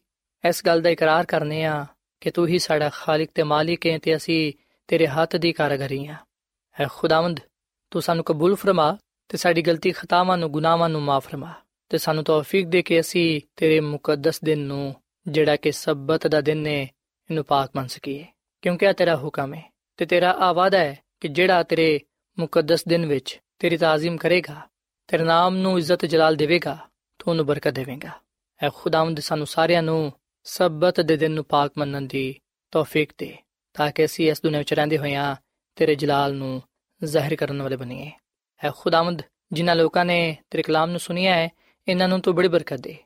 ਇਸ ਗੱਲ ਦਾ ਇਕਰਾਰ ਕਰਨੇ ਆ ਕਿ ਤੂੰ ਹੀ ਸਾਡਾ ਖਾਲਕ ਤੇ ਮਾਲਿਕ ਹੈ ਤੇ ਅਸੀਂ ਤੇਰੇ ਹੱਥ ਦੀ ਕਾਰਗਰੀ ਆ। ਐ ਖੁਦਾਵੰਦ, ਤੂੰ ਸਾਨੂੰ ਕਬੂਲ ਫਰਮਾ ਤੇ ਸਾਡੀ ਗਲਤੀ ਖਤਾਵਾਂ ਨੂੰ, ਗੁਨਾਹਾਂ ਨੂੰ ਮਾਫ ਫਰਮਾ ਤੇ ਸਾਨੂੰ ਤੌਫੀਕ ਦੇ ਕੇ ਅਸੀਂ ਤੇਰੇ ਮੁਕੱਦਸ ਦਿਨ ਨੂੰ, ਜਿਹੜਾ ਕਿ ਸਬਤ ਦਾ ਦਿਨ ਨੇ ਇਹਨੂੰ ਪਾਕ ਮੰਨ ਸਕੀਏ। ਕਿਉਂਕਿ ਇਹ ਤੇਰਾ ਹੁਕਮ ਹੈ ਤੇ ਤੇਰਾ ਆਵਾਦਾ ਹੈ ਕਿ ਜਿਹੜਾ ਤੇਰੇ ਮੁਕੱਦਸ ਦਿਨ ਵਿੱਚ ਤੇਰੀ ਤਾਜ਼ੀਮ ਕਰੇਗਾ, ਤੇਰੇ ਨਾਮ ਨੂੰ ਇੱਜ਼ਤ ਜਲਾਲ ਦੇਵੇਗਾ, ਤੂੰ ਉਹਨੂੰ ਬਰਕਤ ਦੇਵੇਂਗਾ। ਐ ਖੁਦਾਵੰਦ, ਸਾਨੂੰ ਸਾਰਿਆਂ ਨੂੰ ਸਬਤ ਦੇ ਦਿਨ ਨੂੰ ਪਾਕ ਮੰਨਣ ਦੀ ਤੌਫੀਕ ਦੇ, ਤਾਂ ਕਿ ਅਸੀਂ ਇਸ ਦੁਨੀਆਂ ਵਿੱਚ ਰਹਿੰਦੇ ਹੋਇਆਂ ਤੇਰੇ ਜਲਾਲ ਨੂੰ ਜ਼ਾਹਿਰ ਕਰਨ ਵਾਲੇ ਬਣੀਏ। ਐ ਖੁਦਾਵੰਦ, ਜਿਨ੍ਹਾਂ ਲੋਕਾਂ ਨੇ ਤੇਰੇ ਕਲਾਮ ਨੂੰ ਸੁਨਿਆ ਹੈ, ਇਹਨਾਂ ਨੂੰ ਤੂੰ ਬੜੀ ਬਰਕਤ ਦੇ।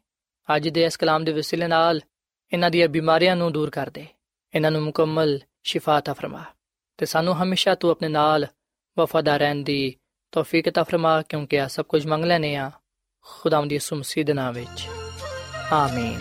ਅੱਜ ਦੇ ਇਸ ਕਲਾਮ ਦੇ ਵਸੀਲੇ ਨਾਲ ਇਹਨਾਂ ਦੀਆਂ ਬਿਮਾਰੀਆਂ ਨੂੰ ਦੂਰ ਕਰ ਦੇ। ਇਹਨਾਂ ਨੂੰ ਮੁਕੰਮਲ ਸ਼ਿਫਾ ਤਾ ਫਰਮਾ। ਤੇ ਸਾਨੂੰ ਹਮੇਸ਼ਾ ਤੂੰ ਆਪਣੇ ਨਾਲ ਵਫਾਦਾਰ ਰਹਿਣ ਦੀ ਤੌਫੀਕ ਤਾ ਫਰਮਾ, ਕਿਉਂਕਿ ਆ ਸਭ ਕੁਝ ਮੰਗ ਲੈਨੇ ਆ ਖੁਦਾਵੰਦ ਦੀ ਸੁਮਸੀਦ ਨਾਮ ਵਿੱਚ। ਆਮੀਨ।